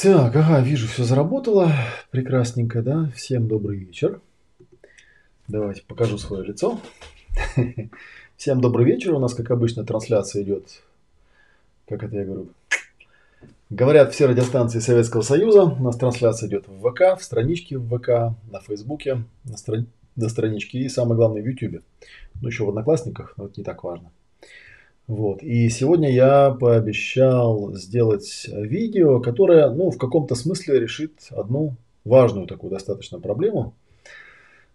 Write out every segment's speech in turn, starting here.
Так, ага, вижу, все заработало. Прекрасненько, да? Всем добрый вечер. Давайте покажу свое лицо. Всем добрый вечер. У нас, как обычно, трансляция идет, как это я говорю, говорят все радиостанции Советского Союза. У нас трансляция идет в ВК, в страничке в ВК, на Фейсбуке, на, страни... на страничке и, самое главное, в Ютубе. Ну, еще в Одноклассниках, но это не так важно. Вот. И сегодня я пообещал сделать видео, которое, ну, в каком-то смысле решит одну важную такую достаточно проблему,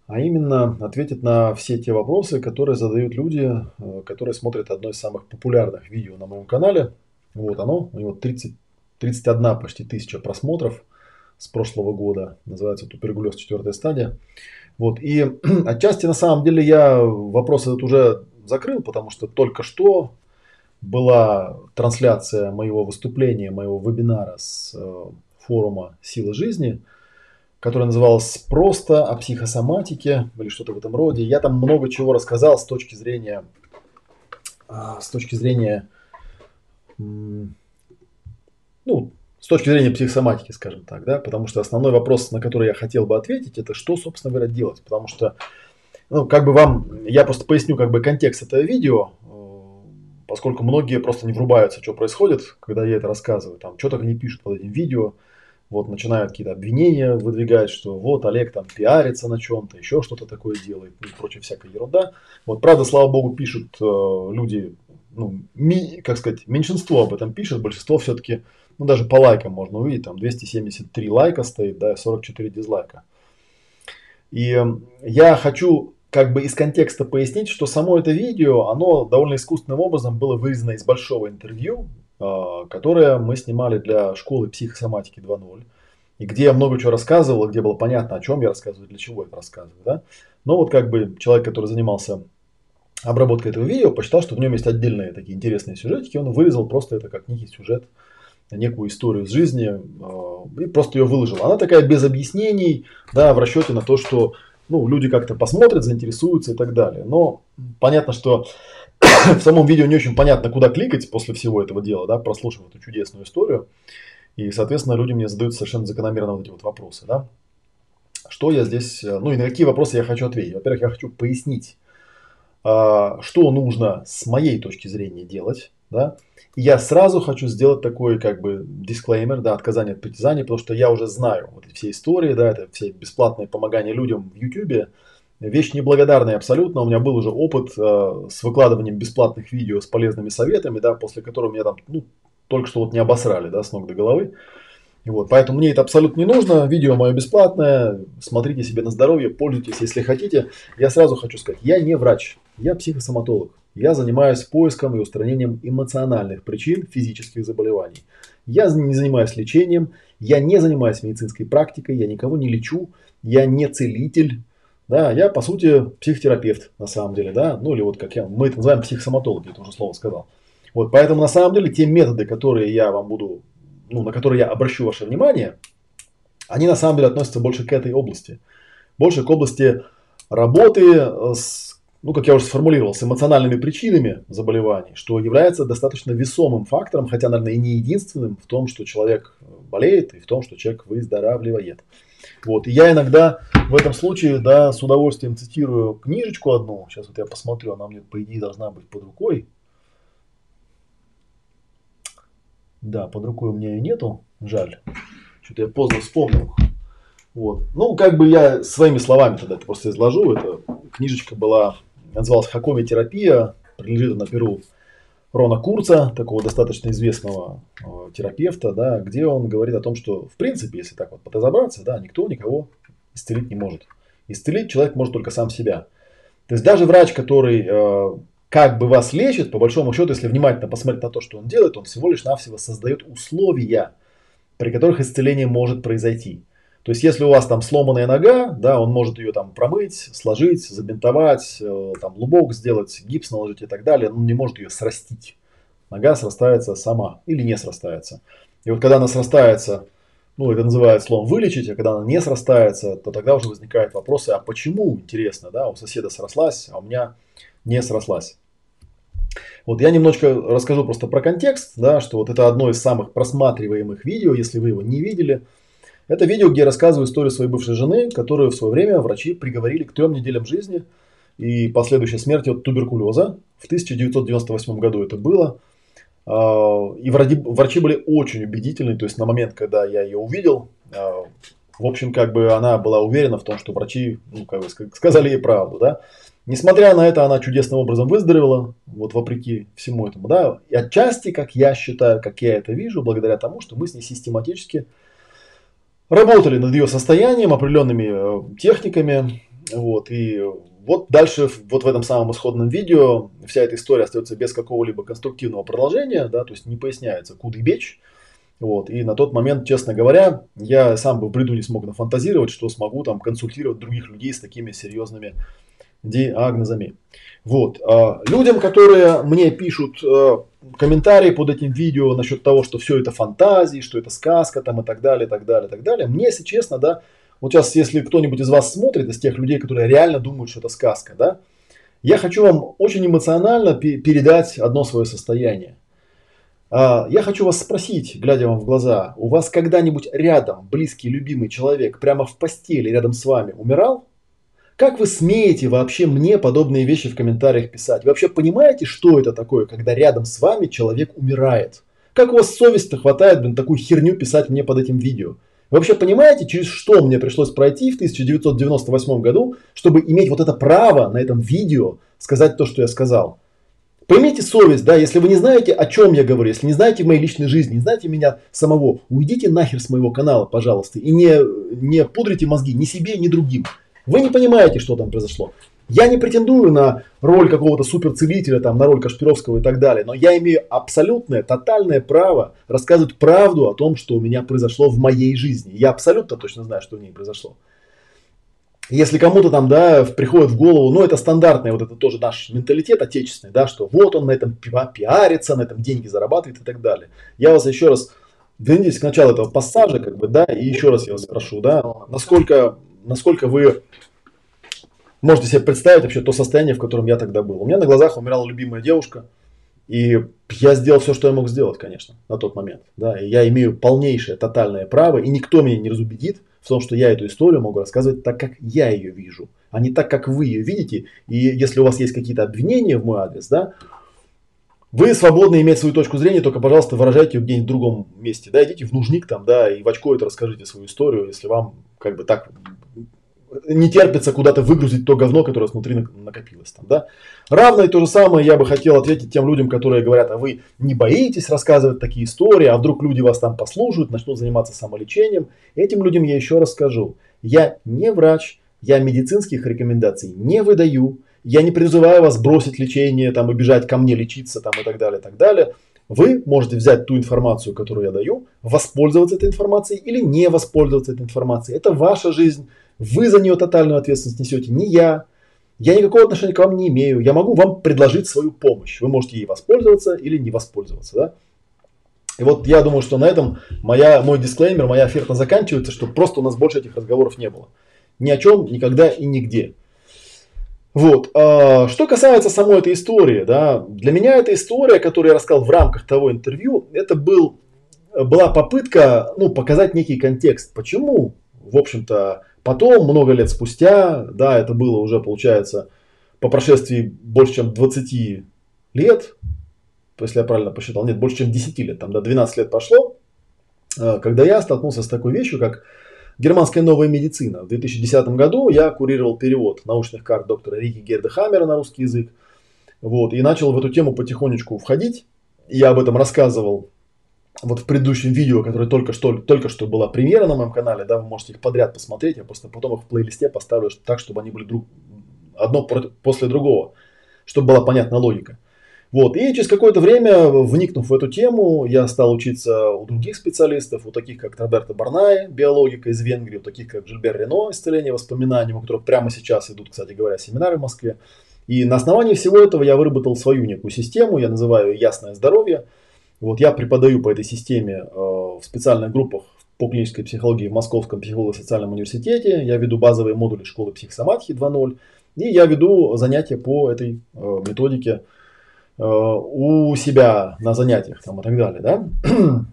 а именно ответит на все те вопросы, которые задают люди, э, которые смотрят одно из самых популярных видео на моем канале. Вот оно, у него 30, 31 почти тысяча просмотров с прошлого года, называется «Туберкулез четвертая стадия». Вот, и отчасти на самом деле я вопрос этот уже закрыл, потому что только что была трансляция моего выступления, моего вебинара с э, форума «Сила жизни», который назывался «Просто о психосоматике» или что-то в этом роде. Я там много чего рассказал с точки зрения, а, с точки зрения, ну, с точки зрения психосоматики, скажем так, да, потому что основной вопрос, на который я хотел бы ответить, это что, собственно говоря, делать, потому что, ну, как бы вам, я просто поясню, как бы контекст этого видео, поскольку многие просто не врубаются, что происходит, когда я это рассказываю. Там что-то они пишут под этим видео, вот начинают какие-то обвинения выдвигать, что вот Олег там пиарится на чем-то, еще что-то такое делает и прочая всякая ерунда. Вот правда, слава богу, пишут э, люди, ну, ми, как сказать, меньшинство об этом пишет, большинство все-таки, ну даже по лайкам можно увидеть, там 273 лайка стоит, да, 44 дизлайка. И я хочу как бы из контекста пояснить, что само это видео, оно довольно искусственным образом было вырезано из большого интервью, а, которое мы снимали для школы психосоматики 2.0, и где я много чего рассказывал, где было понятно, о чем я рассказываю, для чего это рассказываю. Да? Но вот как бы человек, который занимался обработкой этого видео, посчитал, что в нем есть отдельные такие интересные сюжетики, он вырезал просто это как некий сюжет, некую историю с жизни а, и просто ее выложил. Она такая без объяснений, да, в расчете на то, что ну, люди как-то посмотрят, заинтересуются и так далее. Но понятно, что в самом видео не очень понятно, куда кликать после всего этого дела, да, прослушав эту чудесную историю. И, соответственно, люди мне задают совершенно закономерно вот эти вот вопросы, да. Что я здесь, ну и на какие вопросы я хочу ответить. Во-первых, я хочу пояснить, а, что нужно с моей точки зрения делать, да. Я сразу хочу сделать такой как бы дисклеймер, да, отказание от притязаний, потому что я уже знаю вот эти все истории, да, это все бесплатные помогания людям в YouTube, вещь неблагодарная абсолютно. У меня был уже опыт э, с выкладыванием бесплатных видео с полезными советами, да, после которого меня там, ну, только что вот не обосрали, да, с ног до головы. И вот, поэтому мне это абсолютно не нужно. Видео мое бесплатное. Смотрите себе на здоровье, пользуйтесь, если хотите. Я сразу хочу сказать, я не врач, я психосоматолог. Я занимаюсь поиском и устранением эмоциональных причин физических заболеваний. Я не занимаюсь лечением, я не занимаюсь медицинской практикой, я никого не лечу, я не целитель. Да, я, по сути, психотерапевт, на самом деле, да, ну или вот как я, мы это называем психосоматологи, это уже слово сказал. Вот, поэтому, на самом деле, те методы, которые я вам буду, ну, на которые я обращу ваше внимание, они на самом деле относятся больше к этой области. Больше к области работы с ну, как я уже сформулировал, с эмоциональными причинами заболеваний, что является достаточно весомым фактором, хотя, наверное, и не единственным в том, что человек болеет и в том, что человек выздоравливает. Вот. И я иногда в этом случае, да, с удовольствием цитирую книжечку одну. Сейчас вот я посмотрю, она мне, по идее, должна быть под рукой. Да, под рукой у меня ее нету, жаль. Что-то я поздно вспомнил. Вот. Ну, как бы я своими словами тогда это просто изложу. Эта книжечка была называлась Хакоми-терапия, принадлежит на Перу Рона Курца, такого достаточно известного э, терапевта, да, где он говорит о том, что в принципе, если так вот разобраться, да, никто никого исцелить не может. Исцелить человек может только сам себя. То есть даже врач, который э, как бы вас лечит, по большому счету, если внимательно посмотреть на то, что он делает, он всего лишь навсего создает условия, при которых исцеление может произойти. То есть, если у вас там сломанная нога, да, он может ее там промыть, сложить, забинтовать, э, там лубок сделать, гипс наложить и так далее, но он не может ее срастить. Нога срастается сама или не срастается. И вот когда она срастается, ну, это называют словом вылечить, а когда она не срастается, то тогда уже возникают вопросы, а почему, интересно, да, у соседа срослась, а у меня не срослась. Вот я немножко расскажу просто про контекст, да, что вот это одно из самых просматриваемых видео, если вы его не видели. Это видео, где я рассказываю историю своей бывшей жены, которую в свое время врачи приговорили к трем неделям жизни и последующей смерти от туберкулеза. В 1998 году это было. А, и врачи были очень убедительны, то есть на момент, когда я ее увидел, а, в общем, как бы она была уверена в том, что врачи, ну, как бы сказали ей правду, да. Несмотря на это, она чудесным образом выздоровела, вот вопреки всему этому, да. И отчасти, как я считаю, как я это вижу, благодаря тому, что мы с ней систематически работали над ее состоянием, определенными э, техниками, вот, и вот дальше, вот в этом самом исходном видео, вся эта история остается без какого-либо конструктивного продолжения, да, то есть не поясняется, куда и бечь, вот, и на тот момент, честно говоря, я сам бы в бреду не смог нафантазировать, что смогу там консультировать других людей с такими серьезными диагнозами. Вот. А, людям, которые мне пишут э, комментарии под этим видео насчет того, что все это фантазии, что это сказка там и так далее, так далее, так далее. Мне, если честно, да, вот сейчас, если кто-нибудь из вас смотрит, из тех людей, которые реально думают, что это сказка, да, я хочу вам очень эмоционально передать одно свое состояние. А, я хочу вас спросить, глядя вам в глаза, у вас когда-нибудь рядом близкий, любимый человек прямо в постели рядом с вами умирал? Как вы смеете вообще мне подобные вещи в комментариях писать? Вы вообще понимаете, что это такое, когда рядом с вами человек умирает? Как у вас совесть-то хватает, блин, такую херню писать мне под этим видео? Вы вообще понимаете, через что мне пришлось пройти в 1998 году, чтобы иметь вот это право на этом видео сказать то, что я сказал? Поймите совесть, да, если вы не знаете, о чем я говорю, если не знаете моей личной жизни, не знаете меня самого, уйдите нахер с моего канала, пожалуйста, и не, не пудрите мозги ни себе, ни другим. Вы не понимаете, что там произошло. Я не претендую на роль какого-то суперцелителя, там, на роль Кашпировского и так далее, но я имею абсолютное, тотальное право рассказывать правду о том, что у меня произошло в моей жизни. Я абсолютно точно знаю, что в ней произошло. Если кому-то там, да, приходит в голову, ну, это стандартный, вот это тоже наш менталитет отечественный, да, что вот он на этом пиарится, на этом деньги зарабатывает и так далее. Я вас еще раз вернитесь к началу этого пассажа, как бы, да, и еще раз я вас спрошу, да, насколько насколько вы можете себе представить вообще то состояние, в котором я тогда был. У меня на глазах умирала любимая девушка, и я сделал все, что я мог сделать, конечно, на тот момент. Да, и я имею полнейшее, тотальное право, и никто меня не разубедит в том, что я эту историю могу рассказывать так, как я ее вижу, а не так, как вы ее видите. И если у вас есть какие-то обвинения в мой адрес, да, вы свободны иметь свою точку зрения, только, пожалуйста, выражайте ее где-нибудь в другом месте. Да, идите в нужник там, да, и в очко это расскажите свою историю, если вам как бы так не терпится куда-то выгрузить то говно, которое внутри накопилось там, да. Равно и то же самое я бы хотел ответить тем людям, которые говорят, а вы не боитесь рассказывать такие истории, а вдруг люди вас там послушают, начнут заниматься самолечением. Этим людям я еще раз скажу, я не врач, я медицинских рекомендаций не выдаю, я не призываю вас бросить лечение там, и бежать ко мне лечиться там, и так далее, и так далее. Вы можете взять ту информацию, которую я даю, воспользоваться этой информацией или не воспользоваться этой информацией. Это ваша жизнь. Вы за нее тотальную ответственность несете, не я. Я никакого отношения к вам не имею. Я могу вам предложить свою помощь. Вы можете ей воспользоваться или не воспользоваться. Да? И вот я думаю, что на этом моя, мой дисклеймер, моя оферта заканчивается, что просто у нас больше этих разговоров не было. Ни о чем, никогда и нигде. Вот. А, что касается самой этой истории, да, для меня эта история, которую я рассказал в рамках того интервью, это был, была попытка ну, показать некий контекст. Почему, в общем-то, потом, много лет спустя, да, это было уже, получается, по прошествии больше, чем 20 лет, если я правильно посчитал, нет, больше, чем 10 лет, там, да, 12 лет прошло, а, когда я столкнулся с такой вещью, как Германская новая медицина. В 2010 году я курировал перевод научных карт доктора Рики Герда Хаммера на русский язык. Вот, и начал в эту тему потихонечку входить. Я об этом рассказывал вот в предыдущем видео, которое только что, только что была премьера на моем канале, да, вы можете их подряд посмотреть, я просто потом их в плейлисте поставлю так, чтобы они были друг, одно после другого, чтобы была понятна логика. Вот. И через какое-то время, вникнув в эту тему, я стал учиться у других специалистов, у таких как Роберто Барнай, биологика из Венгрии, у таких как Жильбер Рено, исцеление воспоминаний, у которых прямо сейчас идут, кстати говоря, семинары в Москве. И на основании всего этого я выработал свою некую систему, я называю «Ясное здоровье». Вот я преподаю по этой системе э, в специальных группах по клинической психологии в Московском психолого-социальном университете. Я веду базовые модули школы психосоматики 2.0. И я веду занятия по этой э, методике у себя на занятиях там, и так далее. Да?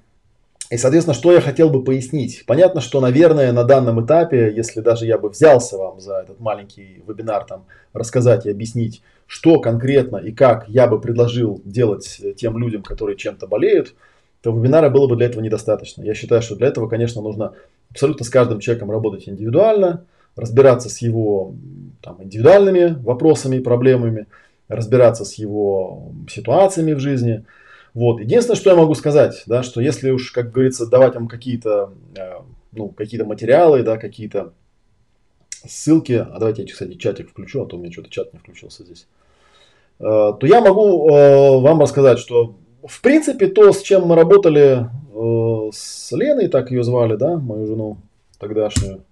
И, соответственно, что я хотел бы пояснить? Понятно, что, наверное, на данном этапе, если даже я бы взялся вам за этот маленький вебинар там рассказать и объяснить, что конкретно и как я бы предложил делать тем людям, которые чем-то болеют, то вебинара было бы для этого недостаточно. Я считаю, что для этого, конечно, нужно абсолютно с каждым человеком работать индивидуально, разбираться с его там, индивидуальными вопросами и проблемами, разбираться с его ситуациями в жизни – вот. Единственное, что я могу сказать, да, что если уж, как говорится, давать вам какие-то э, ну, какие материалы, да, какие-то ссылки, а давайте я, кстати, чатик включу, а то у меня что-то чат не включился здесь, э, то я могу э, вам рассказать, что в принципе то, с чем мы работали с Леной, так ее звали, да, мою жену тогдашнюю,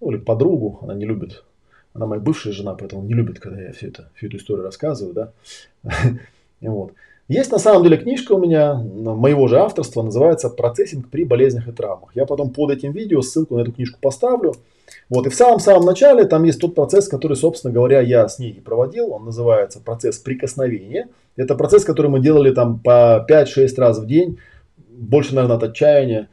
ну или подругу, она не любит, она моя бывшая жена, поэтому не любит, когда я все это, всю эту историю рассказываю, да, вот. Есть на самом деле книжка у меня, моего же авторства, называется «Процессинг при болезнях и травмах». Я потом под этим видео ссылку на эту книжку поставлю. Вот, и в самом-самом начале там есть тот процесс, который, собственно говоря, я с ней проводил. Он называется процесс прикосновения. Это процесс, который мы делали там по 5-6 раз в день. Больше, наверное, от отчаяния,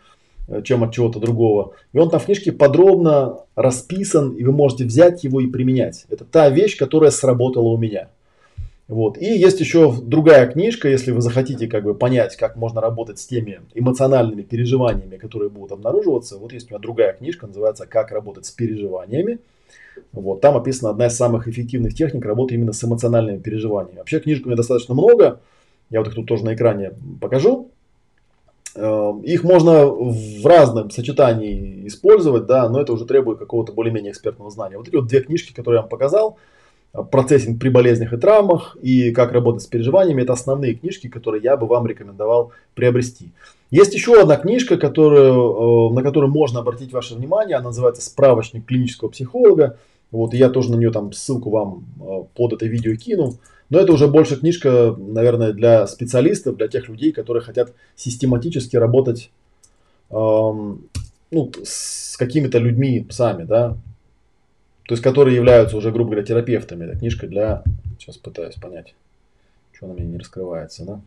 э, чем от чего-то другого. И он там в книжке подробно расписан, и вы можете взять его и применять. Это та вещь, которая сработала у меня. Вот. И есть еще другая книжка, если вы захотите как бы понять, как можно работать с теми эмоциональными переживаниями, которые будут обнаруживаться. Вот есть у меня другая книжка, называется «Как работать с переживаниями». Вот. Там описана одна из самых эффективных техник работы именно с эмоциональными переживаниями. Вообще книжек у меня достаточно много. Я вот их тут тоже на экране покажу. Э, их можно в разном сочетании использовать, да, но это уже требует какого-то более-менее экспертного знания. Вот эти вот две книжки, которые я вам показал – процессинг при болезнях и травмах и как работать с переживаниями. Это основные книжки, которые я бы вам рекомендовал приобрести. Есть еще одна книжка, которую, э, на которую можно обратить ваше внимание. Она называется «Справочник клинического психолога». Вот, я тоже на нее там ссылку вам э, под это видео кину. Но это уже больше книжка, наверное, для специалистов, для тех людей, которые хотят систематически работать эм, ну, с какими-то людьми сами, да, то есть которые являются уже, грубо говоря, терапевтами. Это книжка для... Сейчас пытаюсь понять, что она мне не раскрывается. Да?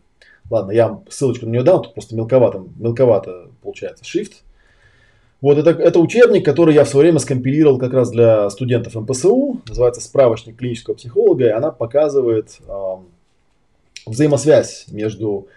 Ладно, я ссылочку на нее дам, тут просто мелковато, мелковато получается shift. Вот это, это учебник, который я в свое время скомпилировал как раз для студентов МПСУ. Называется «Справочник клинического психолога», и она показывает э, взаимосвязь между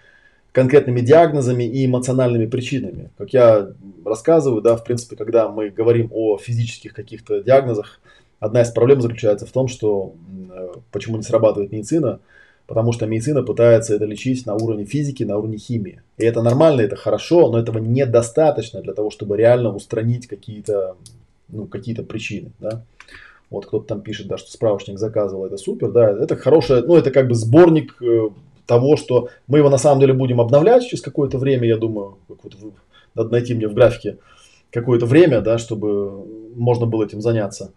конкретными диагнозами и эмоциональными причинами. Как я рассказываю, да, в принципе, когда мы говорим о физических каких-то диагнозах, одна из проблем заключается в том, что э, почему не срабатывает медицина, потому что медицина пытается это лечить на уровне физики, на уровне химии. И это нормально, это хорошо, но этого недостаточно для того, чтобы реально устранить какие-то ну, какие причины. Да? Вот кто-то там пишет, да, что справочник заказывал, это супер, да, это хорошая, ну это как бы сборник э, того, что мы его на самом деле будем обновлять через какое-то время, я думаю, вот надо найти мне в графике какое-то время, да, чтобы можно было этим заняться,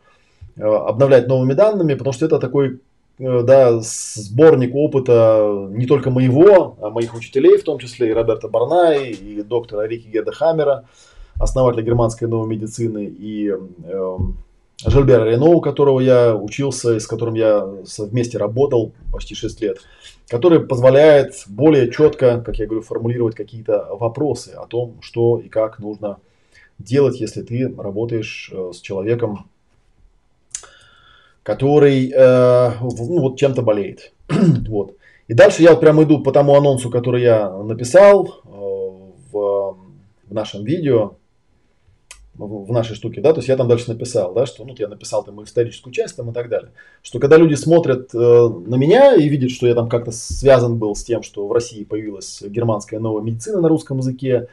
э, обновлять новыми данными, потому что это такой э, да, сборник опыта не только моего, а моих учителей, в том числе и Роберта Барнай, и доктора Рики Герда Хаммера, основателя германской новой медицины, и э, Жильбера Рено, у которого я учился и с которым я вместе работал почти 6 лет, который позволяет более четко, как я говорю, формулировать какие-то вопросы о том, что и как нужно делать, если ты работаешь э, с человеком, который э, ну, вот чем-то болеет. вот. И дальше я вот прямо иду по тому анонсу, который я написал э, в, в нашем видео в нашей штуке, да, то есть я там дальше написал, да, что, ну, я написал там историческую часть там и так далее, что когда люди смотрят э, на меня и видят, что я там как-то связан был с тем, что в России появилась германская новая медицина на русском языке,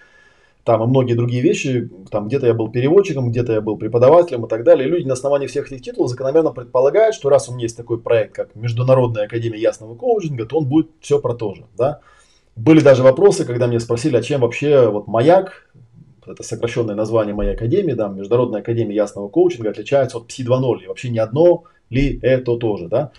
там и многие другие вещи, там где-то я был переводчиком, где-то я был преподавателем и так далее, и люди на основании всех этих титулов закономерно предполагают, что раз у меня есть такой проект, как Международная академия ясного коучинга, то он будет все про то же, да. Были даже вопросы, когда меня спросили, а чем вообще вот маяк, это сокращенное название моей академии, да, Международная академия ясного коучинга отличается от Пси 2.0. И вообще не одно ли это тоже, да.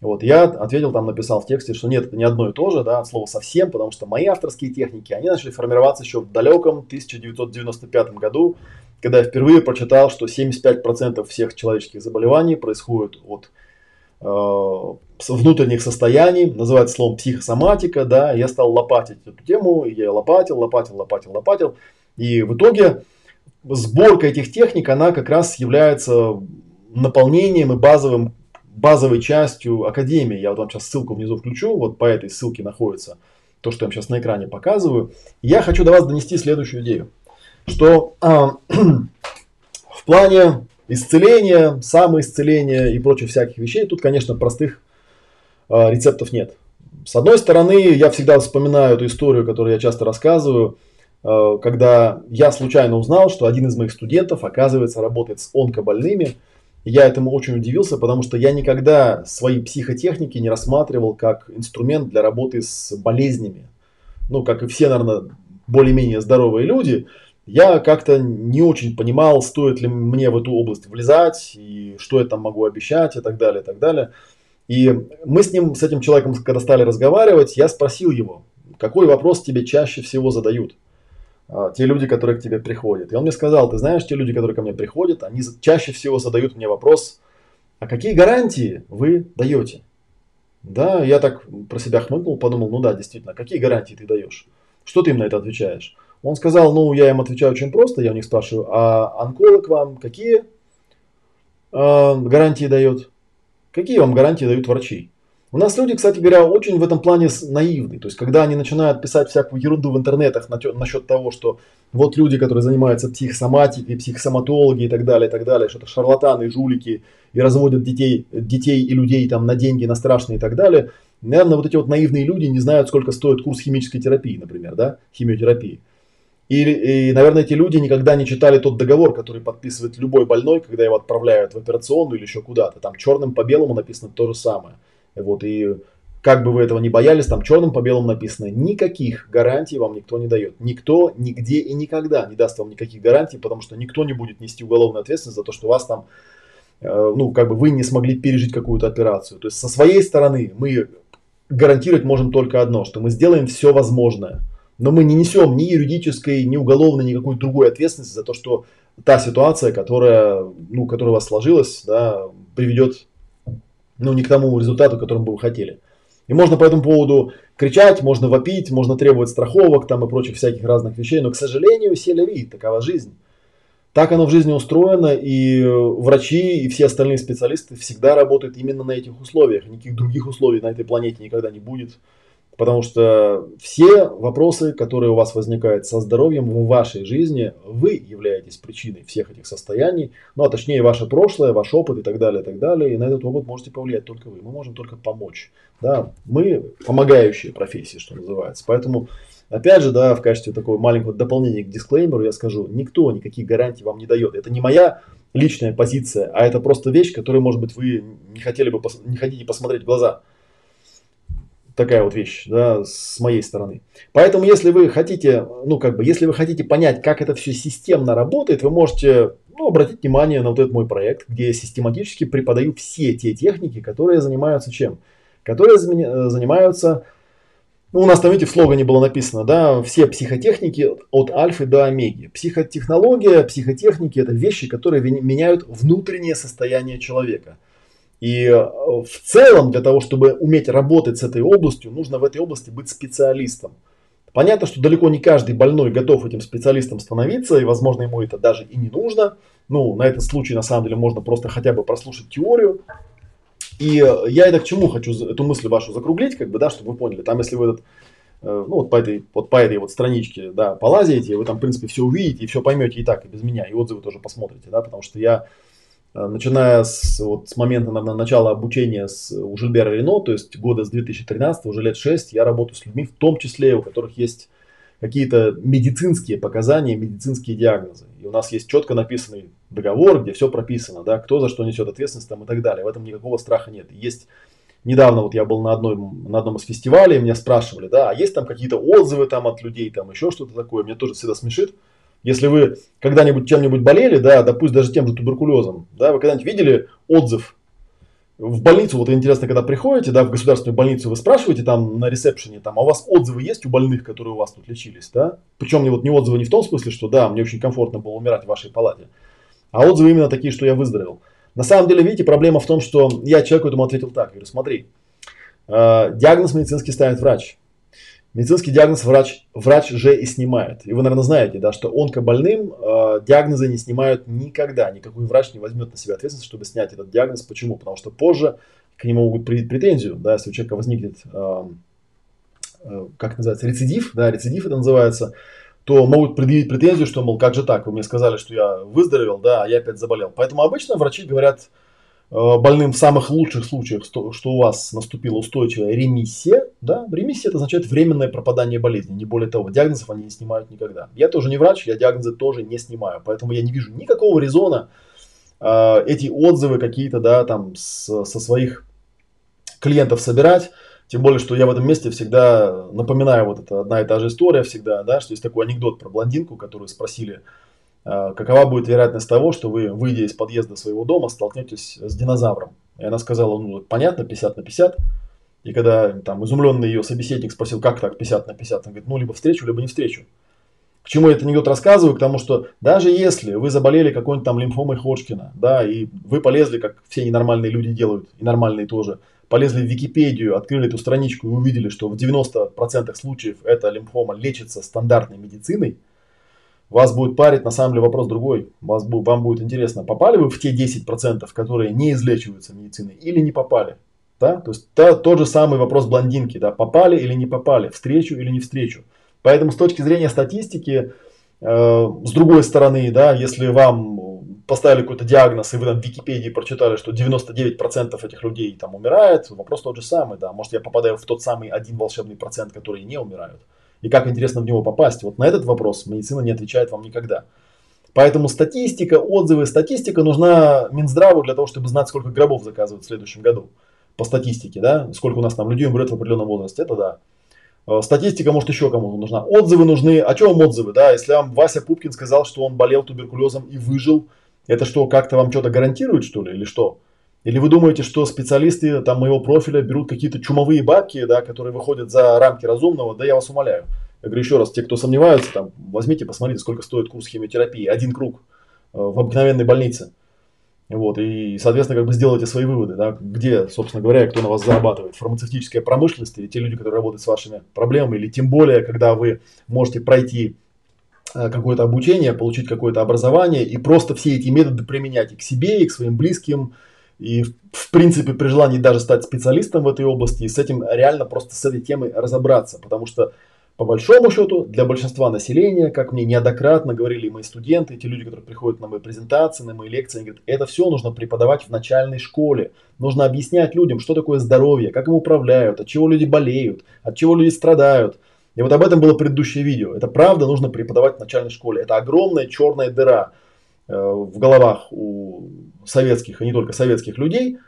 Вот, я ответил, там написал в тексте, что нет, это не одно и то же, да, от слова совсем, потому что мои авторские техники, они начали формироваться еще в далеком 1995 году, когда я впервые прочитал, что 75% всех человеческих заболеваний происходят от внутренних состояний, называется словом психосоматика, да, я стал лопатить эту тему, я лопатил, лопатил, лопатил, лопатил, и в итоге сборка этих техник, она как раз является наполнением и базовым, базовой частью Академии. Я вот вам сейчас ссылку внизу включу, вот по этой ссылке находится то, что я вам сейчас на экране показываю. Я хочу до вас донести следующую идею, что а, в плане исцеления, самоисцеления и прочих всяких вещей, тут, конечно, простых а, рецептов нет. С одной стороны, я всегда вспоминаю эту историю, которую я часто рассказываю, когда я случайно узнал, что один из моих студентов, оказывается, работает с онкобольными. Я этому очень удивился, потому что я никогда свои психотехники не рассматривал как инструмент для работы с болезнями. Ну, как и все, наверное, более-менее здоровые люди, я как-то не очень понимал, стоит ли мне в эту область влезать, и что я там могу обещать, и так далее, и так далее. И мы с ним, с этим человеком, когда стали разговаривать, я спросил его, какой вопрос тебе чаще всего задают? А, те люди, которые к тебе приходят. И он мне сказал, ты знаешь, те люди, которые ко мне приходят, они чаще всего задают мне вопрос, а какие гарантии вы даете? Да, я так про себя хмыкнул, подумал, ну да, действительно, какие гарантии ты даешь? Что ты им на это отвечаешь? Он сказал, ну, я им отвечаю очень просто, я у них спрашиваю, а онколог вам какие э, гарантии дает? Какие вам гарантии дают врачи? У нас люди, кстати говоря, очень в этом плане наивны. То есть, когда они начинают писать всякую ерунду в интернетах насчет того, что вот люди, которые занимаются психосоматикой, психосоматологи и так далее, и так далее, что это шарлатаны, жулики и разводят детей, детей и людей там на деньги, на страшные и так далее. Наверное, вот эти вот наивные люди не знают, сколько стоит курс химической терапии, например, да, химиотерапии. И, и, наверное, эти люди никогда не читали тот договор, который подписывает любой больной, когда его отправляют в операционную или еще куда-то. Там черным по белому написано то же самое. Вот, и как бы вы этого не боялись, там черным по белому написано, никаких гарантий вам никто не дает. Никто, нигде и никогда не даст вам никаких гарантий, потому что никто не будет нести уголовную ответственность за то, что вас там, э, ну, как бы вы не смогли пережить какую-то операцию. То есть со своей стороны мы гарантировать можем только одно, что мы сделаем все возможное – но мы не несем ни юридической, ни уголовной, никакой другой ответственности за то, что та ситуация, которая, ну, которая у вас сложилась, да, приведет ну, не к тому результату, которым бы вы хотели. И можно по этому поводу кричать, можно вопить, можно требовать страховок там и прочих всяких разных вещей, но, к сожалению, селяви, такова жизнь. Так оно в жизни устроено, и врачи, и все остальные специалисты всегда работают именно на этих условиях. Никаких других условий на этой планете никогда не будет. Потому что все вопросы, которые у вас возникают со здоровьем в вашей жизни, вы являетесь причиной всех этих состояний, ну а точнее ваше прошлое, ваш опыт и так далее, и так далее. И на этот опыт можете повлиять только вы. Мы можем только помочь. Да? Мы помогающие профессии, что называется. Поэтому, опять же, да, в качестве такого маленького дополнения к дисклеймеру я скажу, никто никаких гарантий вам не дает. Это не моя личная позиция, а это просто вещь, которую, может быть, вы не хотели бы, не хотите посмотреть в глаза такая вот вещь, да, с моей стороны. Поэтому, если вы хотите, ну, как бы, если вы хотите понять, как это все системно работает, вы можете, ну, обратить внимание на вот этот мой проект, где я систематически преподаю все те техники, которые занимаются чем? Которые занимаются, ну, у нас там, видите, в слогане было написано, да, все психотехники от альфы до омеги. Психотехнология, психотехники – это вещи, которые меняют внутреннее состояние человека – и э, в целом для того, чтобы уметь работать с этой областью, нужно в этой области быть специалистом. Понятно, что далеко не каждый больной готов этим специалистом становиться, и, возможно, ему это даже и не нужно. Ну, на этот случай, на самом деле, можно просто хотя бы прослушать теорию. И э, я это к чему хочу эту мысль вашу закруглить, как бы, да, чтобы вы поняли. Там, если вы этот, э, ну, вот по этой, вот по этой вот страничке, да, полазите, вы там, в принципе, все увидите и все поймете и так, и без меня, и отзывы тоже посмотрите, да, потому что я начиная с, вот, с момента наверное, начала обучения с, у Жильбера Рено, то есть года с 2013, уже лет 6, я работаю с людьми, в том числе у которых есть какие-то медицинские показания, медицинские диагнозы. И у нас есть четко написанный договор, где все прописано, да, кто за что несет ответственность там, и так далее. В этом никакого страха нет. Есть недавно вот я был на, одной, на одном из фестивалей, меня спрашивали, да, а есть там какие-то отзывы там от людей, там еще что-то такое. Мне тоже всегда смешит. Если вы когда-нибудь чем-нибудь болели, да, пусть даже тем же туберкулезом, да, вы когда-нибудь видели отзыв в больницу, вот интересно, когда приходите, да, в государственную больницу, вы спрашиваете там на ресепшене, там, а у вас отзывы есть у больных, которые у вас тут лечились, да? Причем не вот не отзывы не в том смысле, что да, мне очень комфортно было умирать в вашей палате, а отзывы именно такие, что я выздоровел. На самом деле, видите, проблема в том, что я человеку этому ответил так. Говорю, смотри, э, диагноз медицинский ставит врач. Медицинский диагноз врач, врач же и снимает. И вы, наверное, знаете, да, что онкобольным э, диагнозы не снимают никогда. Никакой врач не возьмет на себя ответственность, чтобы снять этот диагноз. Почему? Потому что позже к нему могут предъявить претензию, да, если у человека возникнет, э, э, как называется, рецидив, да, рецидив это называется, то могут предъявить претензию, что, мол, как же так, вы мне сказали, что я выздоровел, да, а я опять заболел. Поэтому обычно врачи говорят, больным в самых лучших случаях, что у вас наступила устойчивая ремиссия. Да? Ремиссия это означает временное пропадание болезни, не более того. Диагнозов они не снимают никогда. Я тоже не врач, я диагнозы тоже не снимаю. Поэтому я не вижу никакого резона э, эти отзывы какие-то да, там с, со своих клиентов собирать. Тем более, что я в этом месте всегда напоминаю, вот это одна и та же история всегда, да, что есть такой анекдот про блондинку, которую спросили, какова будет вероятность того, что вы, выйдя из подъезда своего дома, столкнетесь с динозавром. И она сказала, ну, понятно, 50 на 50. И когда там изумленный ее собеседник спросил, как так 50 на 50, он говорит, ну, либо встречу, либо не встречу. К чему я это анекдот рассказываю? К тому, что даже если вы заболели какой-нибудь там лимфомой Ходжкина, да, и вы полезли, как все ненормальные люди делают, и нормальные тоже, полезли в Википедию, открыли эту страничку и увидели, что в 90% случаев эта лимфома лечится стандартной медициной – вас будет парить, на самом деле вопрос другой. Вас, вам будет интересно, попали вы в те 10%, которые не излечиваются медициной или не попали. Да? То есть та, тот же самый вопрос блондинки. Да? Попали или не попали, встречу или не встречу. Поэтому с точки зрения статистики, э, с другой стороны, да, если вам поставили какой-то диагноз, и вы там в Википедии прочитали, что 99% этих людей там умирает, вопрос тот же самый. Да? Может я попадаю в тот самый один волшебный процент, которые не умирают и как интересно в него попасть. Вот на этот вопрос медицина не отвечает вам никогда. Поэтому статистика, отзывы, статистика нужна Минздраву для того, чтобы знать, сколько гробов заказывают в следующем году. По статистике, да, сколько у нас там людей умрет в определенном возрасте, это да. Э, статистика может еще кому-то нужна. Отзывы нужны. О чем отзывы, да? Если вам Вася Пупкин сказал, что он болел туберкулезом и выжил, это что, как-то вам что-то гарантирует, что ли, или что? Или вы думаете, что специалисты там моего профиля берут какие-то чумовые бабки, да, которые выходят за рамки разумного? Да я вас умоляю. Я говорю еще раз, те, кто сомневаются, там, возьмите, посмотрите, сколько стоит курс химиотерапии. Один круг э, в обыкновенной больнице. Вот, и, соответственно, как бы сделайте свои выводы, да, где, собственно говоря, кто на вас зарабатывает. Фармацевтическая промышленность или те люди, которые работают с вашими проблемами, или тем более, когда вы можете пройти э, какое-то обучение, получить какое-то образование и просто все эти методы применять и к себе, и к своим близким, и в принципе при желании даже стать специалистом в этой области и с этим реально просто с этой темой разобраться, потому что по большому счету для большинства населения, как мне неоднократно говорили мои студенты, те люди, которые приходят на мои презентации, на мои лекции, они говорят, это все нужно преподавать в начальной школе. Нужно объяснять людям, что такое здоровье, как им управляют, от чего люди болеют, от чего люди страдают. И вот об этом было предыдущее видео. Это правда нужно преподавать в начальной школе. Это огромная черная дыра в головах у советских, и не только советских людей,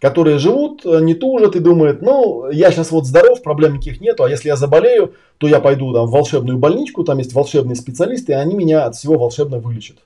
которые живут, э, не тужат и думают, ну, я сейчас вот здоров, проблем никаких нету, а если я заболею, то я пойду там, в волшебную больничку, там есть волшебные специалисты, и они меня от всего волшебно вылечат.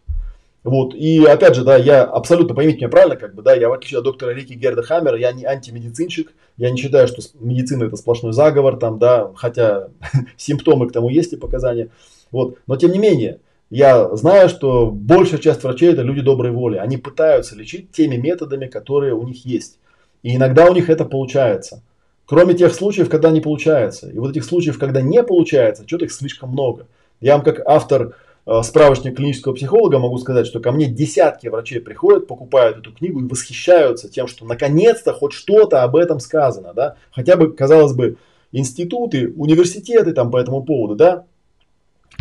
Вот, и опять же, да, я абсолютно, поймите меня правильно, как бы, да, я в отличие от доктора Рики Герда Хаммера, я не антимедицинщик, я не считаю, что медицина это сплошной заговор, там, да, хотя симптомы к тому есть и показания, вот, но тем не менее, я знаю, что большая часть врачей это люди доброй воли. Они пытаются лечить теми методами, которые у них есть. И иногда у них это получается. Кроме тех случаев, когда не получается. И вот этих случаев, когда не получается, что-то их слишком много. Я вам как автор э, справочника клинического психолога могу сказать, что ко мне десятки врачей приходят, покупают эту книгу и восхищаются тем, что наконец-то хоть что-то об этом сказано. Да? Хотя бы, казалось бы, институты, университеты там по этому поводу, да,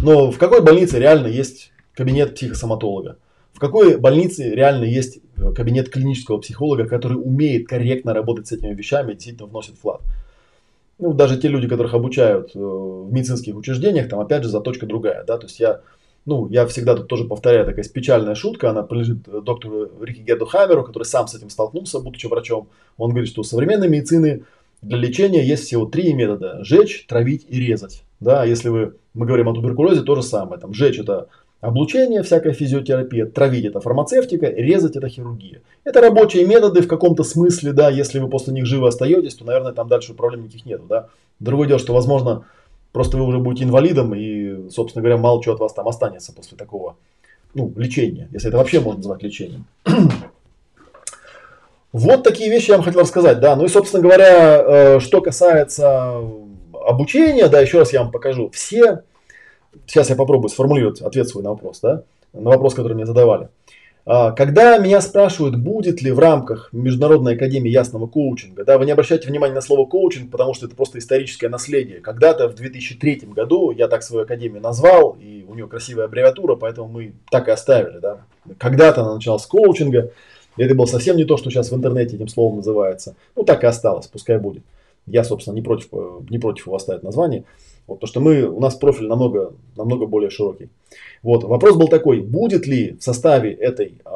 но в какой больнице реально есть кабинет психосоматолога? В какой больнице реально есть э, кабинет клинического психолога, который умеет корректно работать с этими вещами и действительно вносит вклад? Ну, даже те люди, которых обучают э, в медицинских учреждениях, там опять же заточка другая, да, то есть я, ну, я всегда тут тоже повторяю, такая печальная шутка, она принадлежит э, доктору Рике Герду Хамеру, который сам с этим столкнулся, будучи врачом. Он говорит, что у современной медицины для лечения есть всего три метода – жечь, травить и резать. Да, если вы, мы говорим о туберкулезе, то же самое. Там, жечь – это облучение, всякая физиотерапия, травить – это фармацевтика, резать – это хирургия. Это рабочие методы в каком-то смысле, да, если вы после них живы остаетесь, то, наверное, там дальше проблем никаких нету, да. Другое дело, что, возможно, просто вы уже будете инвалидом и, собственно говоря, мало чего от вас там останется после такого, ну, лечения, если это вообще можно назвать лечением. Вот такие вещи я вам хотел рассказать, да. Ну и, собственно говоря, э, что касается обучения, да, еще раз я вам покажу. Все, сейчас я попробую сформулировать ответ свой на вопрос, да, на вопрос, который мне задавали. А, когда меня спрашивают, будет ли в рамках Международной академии ясного коучинга, да, вы не обращайте внимания на слово коучинг, потому что это просто историческое наследие. Когда-то в 2003 году я так свою академию назвал, и у нее красивая аббревиатура, поэтому мы так и оставили. Да. Когда-то она началась с коучинга, и это было совсем не то, что сейчас в интернете этим словом называется. Ну, так и осталось, пускай будет. Я, собственно, не против, не против его оставить название. Вот, потому что мы, у нас профиль намного, намного более широкий. Вот, вопрос был такой, будет ли в составе этой э,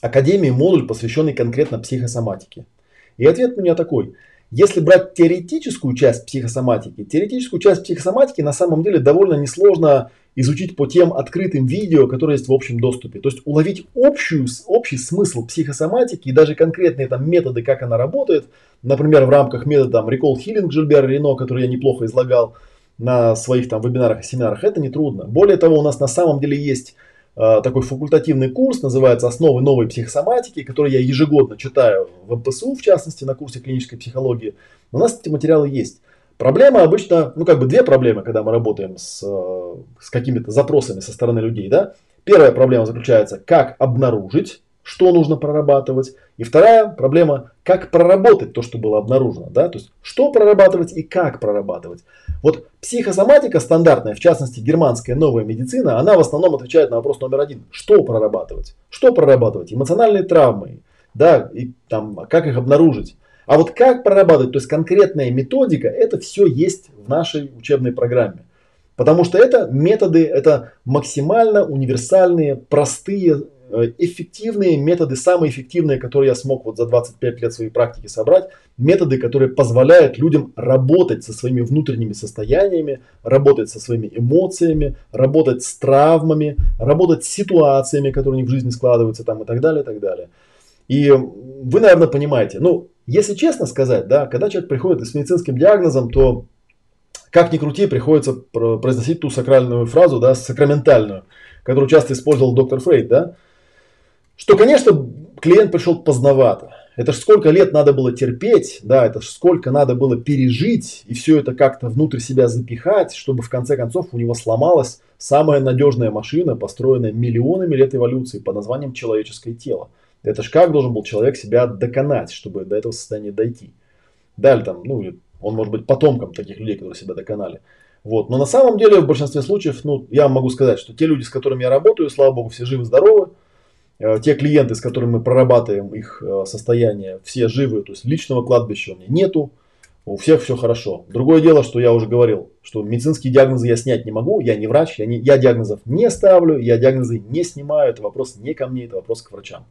академии модуль, посвященный конкретно психосоматике? И ответ у меня такой. Если брать теоретическую часть психосоматики, теоретическую часть психосоматики на самом деле довольно несложно изучить по тем открытым видео, которые есть в общем доступе. То есть уловить общую, общий смысл психосоматики и даже конкретные там методы, как она работает, например, в рамках метода там, Recall Healing Жильбера Рено, который я неплохо излагал на своих там вебинарах и семинарах, это нетрудно. Более того, у нас на самом деле есть такой факультативный курс, называется «Основы новой психосоматики», который я ежегодно читаю в МПСУ, в частности, на курсе клинической психологии. У нас эти материалы есть. Проблема обычно, ну как бы две проблемы, когда мы работаем с, э, с какими-то запросами со стороны людей. Да? Первая проблема заключается, как обнаружить, что нужно прорабатывать. И вторая проблема, как проработать то, что было обнаружено. Да? То есть, что прорабатывать и как прорабатывать. Вот психосоматика стандартная, в частности германская новая медицина, она в основном отвечает на вопрос номер один. Что прорабатывать? Что прорабатывать? Эмоциональные травмы, да, и там, как их обнаружить. А вот как прорабатывать, то есть конкретная методика, это все есть в нашей учебной программе. Потому что это методы, это максимально универсальные, простые, эффективные методы, самые эффективные, которые я смог вот за 25 лет своей практики собрать. Методы, которые позволяют людям работать со своими внутренними состояниями, работать со своими эмоциями, работать с травмами, работать с ситуациями, которые у них в жизни складываются там и так далее, и так далее. И вы, наверное, понимаете, ну, если честно сказать, да, когда человек приходит с медицинским диагнозом, то как ни крути, приходится произносить ту сакральную фразу, да, сакраментальную, которую часто использовал доктор Фрейд, да, что, конечно, клиент пришел поздновато. Это ж сколько лет надо было терпеть, да, это ж сколько надо было пережить и все это как-то внутрь себя запихать, чтобы в конце концов у него сломалась самая надежная машина, построенная миллионами лет эволюции под названием человеческое тело. Это ж как должен был человек себя доконать, чтобы до этого состояния дойти. Далее там, ну, он может быть потомком таких людей, которые себя доконали. Вот. Но на самом деле в большинстве случаев, ну, я могу сказать, что те люди, с которыми я работаю, слава богу, все живы-здоровы. Э, те клиенты, с которыми мы прорабатываем их э, состояние, все живы, то есть личного кладбища у меня нету, у всех все хорошо. Другое дело, что я уже говорил, что медицинские диагнозы я снять не могу, я не врач, я, не, я диагнозов не ставлю, я диагнозы не снимаю, это вопрос не ко мне, это вопрос к врачам.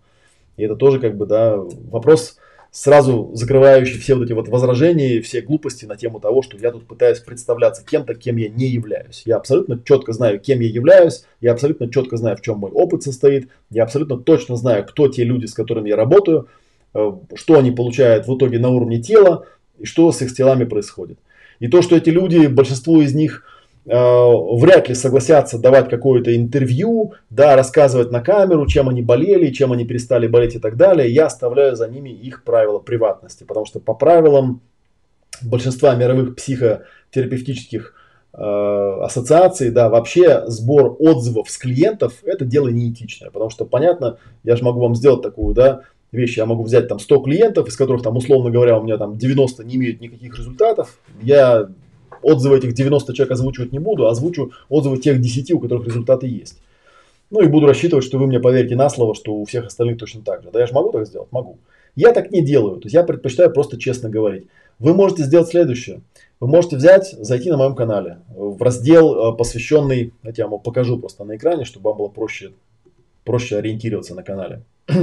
И это тоже как бы, да, вопрос сразу закрывающий все вот эти вот возражения, все глупости на тему того, что я тут пытаюсь представляться кем-то, кем я не являюсь. Я абсолютно четко знаю, кем я являюсь, я абсолютно четко знаю, в чем мой опыт состоит, я абсолютно точно знаю, кто те люди, с которыми я работаю, э, что они получают в итоге на уровне тела и что с их телами происходит. И то, что эти люди, большинство из них вряд ли согласятся давать какое-то интервью, да, рассказывать на камеру, чем они болели, чем они перестали болеть и так далее. Я оставляю за ними их правила приватности, потому что по правилам большинства мировых психотерапевтических э, ассоциаций, да, вообще сбор отзывов с клиентов это дело неэтичное, потому что понятно, я же могу вам сделать такую, да, вещь, я могу взять там 100 клиентов, из которых там условно говоря у меня там 90 не имеют никаких результатов, я отзывы этих 90 человек озвучивать не буду, а озвучу отзывы тех 10, у которых результаты есть. Ну и буду рассчитывать, что вы мне поверите на слово, что у всех остальных точно так же. Да я же могу так сделать? Могу. Я так не делаю. То есть я предпочитаю просто честно говорить. Вы можете сделать следующее. Вы можете взять, зайти на моем канале в раздел, э, посвященный, я вам покажу просто на экране, чтобы вам было проще, проще ориентироваться на канале.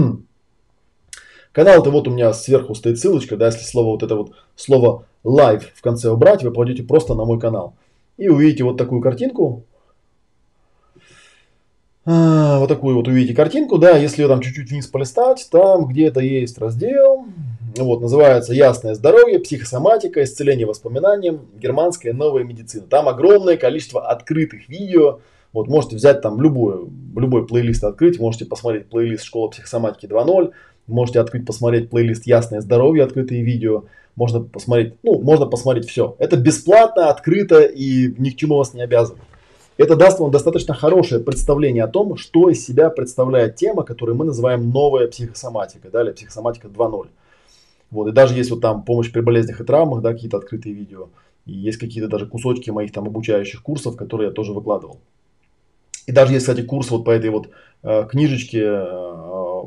Канал это вот у меня сверху стоит ссылочка, да, если слово вот это вот слово live в конце убрать, вы попадете просто на мой канал. И увидите вот такую картинку. А, вот такую вот увидите картинку, да, если ее там чуть-чуть вниз полистать, там где-то есть раздел, вот, называется «Ясное здоровье, психосоматика, исцеление воспоминаниям, германская новая медицина». Там огромное количество открытых видео, вот можете взять там любой, любой плейлист открыть, можете посмотреть плейлист «Школа психосоматики 2.0», Можете открыть, посмотреть плейлист «Ясное здоровье», открытые видео. Можно посмотреть, ну, можно посмотреть все. Это бесплатно, открыто и ни к чему вас не обязывает. Это даст вам достаточно хорошее представление о том, что из себя представляет тема, которую мы называем новая психосоматика, да, или психосоматика 2.0. Вот, и даже есть вот там помощь при болезнях и травмах, да, какие-то открытые видео. И есть какие-то даже кусочки моих там обучающих курсов, которые я тоже выкладывал. И даже есть, кстати, курс вот по этой вот э, книжечке, э,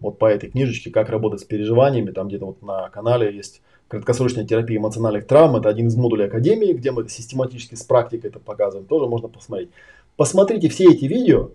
вот по этой книжечке, как работать с переживаниями, там где-то вот на канале есть краткосрочная терапия эмоциональных травм. Это один из модулей Академии, где мы систематически с практикой это показываем. Тоже можно посмотреть. Посмотрите все эти видео.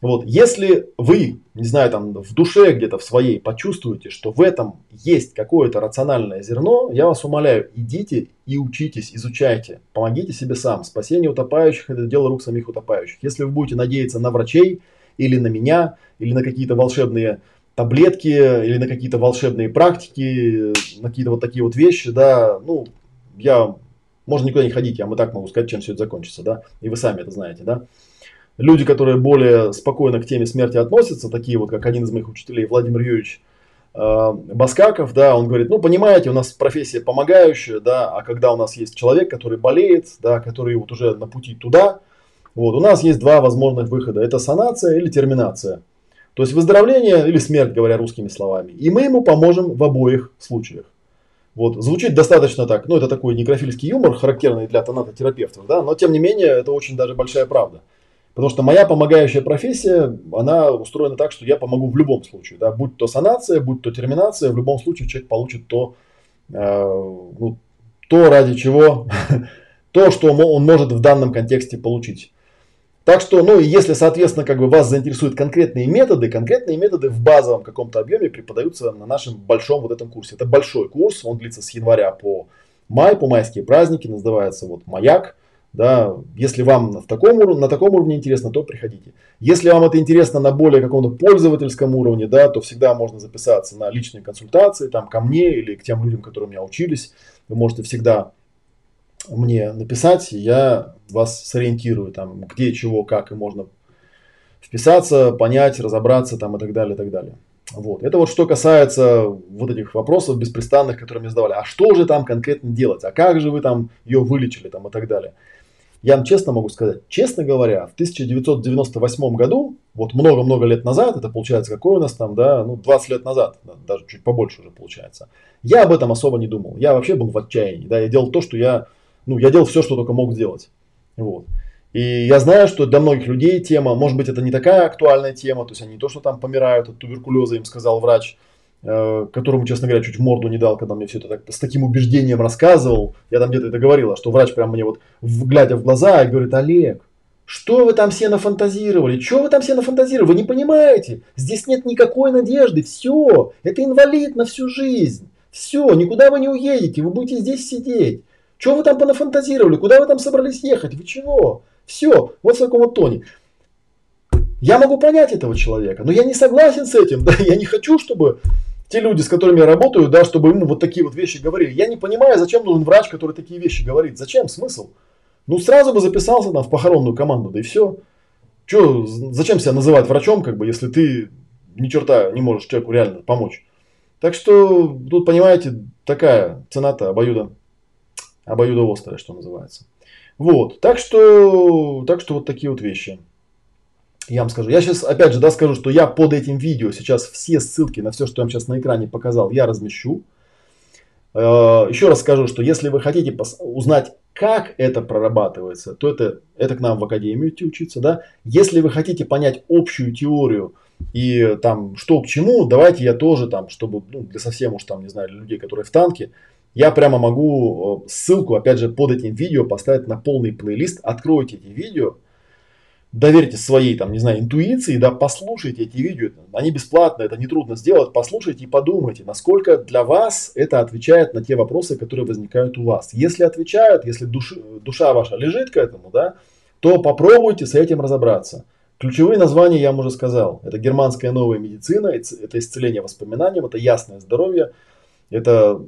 Вот, если вы, не знаю, там в душе где-то в своей почувствуете, что в этом есть какое-то рациональное зерно, я вас умоляю, идите и учитесь, изучайте, помогите себе сам. Спасение утопающих – это дело рук самих утопающих. Если вы будете надеяться на врачей или на меня, или на какие-то волшебные таблетки или на какие-то волшебные практики, на какие-то вот такие вот вещи, да, ну, я, можно никуда не ходить, я вам и так могу сказать, чем все это закончится, да, и вы сами это знаете, да. Люди, которые более спокойно к теме смерти относятся, такие вот, как один из моих учителей, Владимир Юрьевич э, Баскаков, да, он говорит, ну, понимаете, у нас профессия помогающая, да, а когда у нас есть человек, который болеет, да, который вот уже на пути туда, вот, у нас есть два возможных выхода, это санация или терминация. То есть выздоровление или смерть, говоря русскими словами. И мы ему поможем в обоих случаях. Вот, звучит достаточно так, ну это такой некрофильский юмор, характерный для тонатотерапевтов, да, но тем не менее это очень даже большая правда. Потому что моя помогающая профессия, она устроена так, что я помогу в любом случае. Да? Будь то санация, будь то терминация, в любом случае человек получит то, э, ну, то ради чего, то, что он может в данном контексте получить. Так что, ну, если, соответственно, как бы вас заинтересуют конкретные методы, конкретные методы в базовом каком-то объеме преподаются на нашем большом вот этом курсе. Это большой курс, он длится с января по май, по майские праздники, называется вот «Маяк». Да, если вам в таком, на таком уровне интересно, то приходите. Если вам это интересно на более каком-то пользовательском уровне, да, то всегда можно записаться на личные консультации, там, ко мне или к тем людям, которые у меня учились. Вы можете всегда мне написать, я вас сориентирую, там, где, чего, как, и можно вписаться, понять, разобраться там, и так далее, и так далее. Вот. Это вот что касается вот этих вопросов беспрестанных, которые мне задавали. А что же там конкретно делать? А как же вы там ее вылечили там, и так далее? Я вам честно могу сказать, честно говоря, в 1998 году, вот много-много лет назад, это получается какой у нас там, да, ну 20 лет назад, даже чуть побольше уже получается, я об этом особо не думал. Я вообще был в отчаянии, да, я делал то, что я ну, я делал все, что только мог сделать. Вот. И я знаю, что для многих людей тема, может быть, это не такая актуальная тема, то есть они не то, что там помирают от туберкулеза, им сказал врач, э, которому, честно говоря, чуть в морду не дал, когда мне все это так, с таким убеждением рассказывал. Я там где-то это говорила, что врач прям мне вот, глядя в глаза, говорит, Олег, что вы там все нафантазировали? Что вы там все нафантазировали? Вы не понимаете? Здесь нет никакой надежды. Все. Это инвалид на всю жизнь. Все. Никуда вы не уедете. Вы будете здесь сидеть. Что вы там понафантазировали? Куда вы там собрались ехать? Вы чего? Все, вот в таком вот тоне. Я могу понять этого человека, но я не согласен с этим. Да? Я не хочу, чтобы те люди, с которыми я работаю, да, чтобы ему вот такие вот вещи говорили. Я не понимаю, зачем нужен врач, который такие вещи говорит. Зачем? Смысл? Ну, сразу бы записался там в похоронную команду, да и все. Че, зачем себя называть врачом, как бы, если ты ни черта не можешь человеку реально помочь? Так что тут, понимаете, такая цена-то обоюда обоюдоострое, что называется. Вот, так что, так что вот такие вот вещи. Я вам скажу. Я сейчас опять же да, скажу, что я под этим видео сейчас все ссылки на все, что я вам сейчас на экране показал, я размещу. Э, Еще раз скажу, что если вы хотите узнать, как это прорабатывается, то это, это к нам в академию идти учиться. Да? Если вы хотите понять общую теорию и там что к чему, давайте я тоже там, чтобы ну, для совсем уж там, не знаю, людей, которые в танке, я прямо могу э, ссылку, опять же, под этим видео поставить на полный плейлист. Откройте эти видео, доверьте своей, там, не знаю, интуиции, да, послушайте эти видео. Они бесплатные, это нетрудно сделать. Послушайте и подумайте, насколько для вас это отвечает на те вопросы, которые возникают у вас. Если отвечают, если душ, душа ваша лежит к этому, да, то попробуйте с этим разобраться. Ключевые названия я вам уже сказал. Это германская новая медицина, это исцеление воспоминаниям, это ясное здоровье, это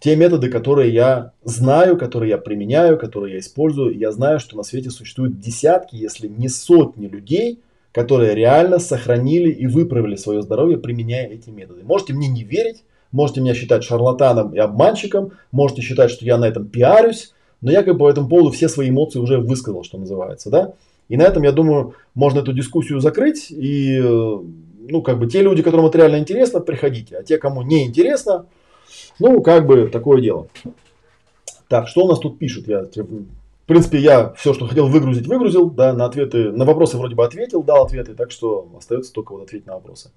те методы, которые я знаю, которые я применяю, которые я использую, я знаю, что на свете существует десятки, если не сотни людей, которые реально сохранили и выправили свое здоровье, применяя эти методы. Можете мне не верить, можете меня считать шарлатаном и обманщиком, можете считать, что я на этом пиарюсь, но я как бы по этому поводу все свои эмоции уже высказал, что называется, да. И на этом, я думаю, можно эту дискуссию закрыть. И, ну, как бы те люди, которым это реально интересно, приходите. А те, кому не интересно, ну, как бы такое дело. Так, что у нас тут пишут? Я, в принципе, я все, что хотел выгрузить, выгрузил. Да, на ответы, на вопросы вроде бы ответил, дал ответы. Так что остается только вот ответить на вопросы.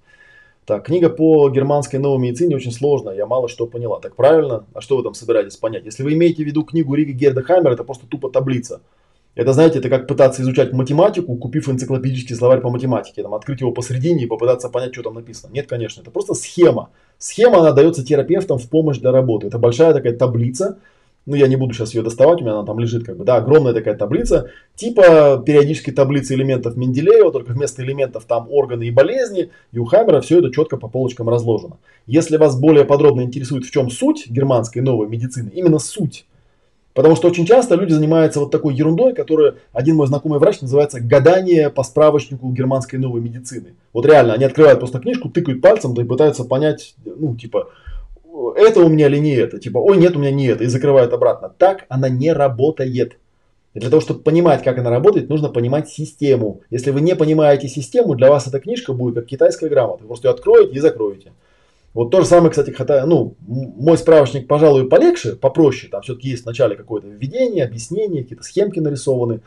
Так, книга по германской новой медицине очень сложная, я мало что поняла. Так правильно? А что вы там собираетесь понять? Если вы имеете в виду книгу Рига Герда Хаймера, это просто тупо таблица. Это, знаете, это как пытаться изучать математику, купив энциклопедический словарь по математике, там, открыть его посередине и попытаться понять, что там написано. Нет, конечно, это просто схема. Схема, она дается терапевтам в помощь для работы. Это большая такая таблица, ну, я не буду сейчас ее доставать, у меня она там лежит, как бы, да, огромная такая таблица, типа периодической таблицы элементов Менделеева, только вместо элементов там органы и болезни, и у Хаммера все это четко по полочкам разложено. Если вас более подробно интересует, в чем суть германской новой медицины, именно суть, Потому что очень часто люди занимаются вот такой ерундой, которую один мой знакомый врач называется гадание по справочнику германской новой медицины. Вот реально, они открывают просто книжку, тыкают пальцем, да и пытаются понять, ну, типа, это у меня или не это. Типа, ой, нет, у меня не это. И закрывают обратно. Так она не работает. И для того, чтобы понимать, как она работает, нужно понимать систему. Если вы не понимаете систему, для вас эта книжка будет как китайская грамота. Вы просто ее откроете и закроете. Вот то же самое, кстати, хотя, ну, мой справочник, пожалуй, полегче, попроще. Там все-таки есть вначале какое-то введение, объяснение, какие-то схемки нарисованы,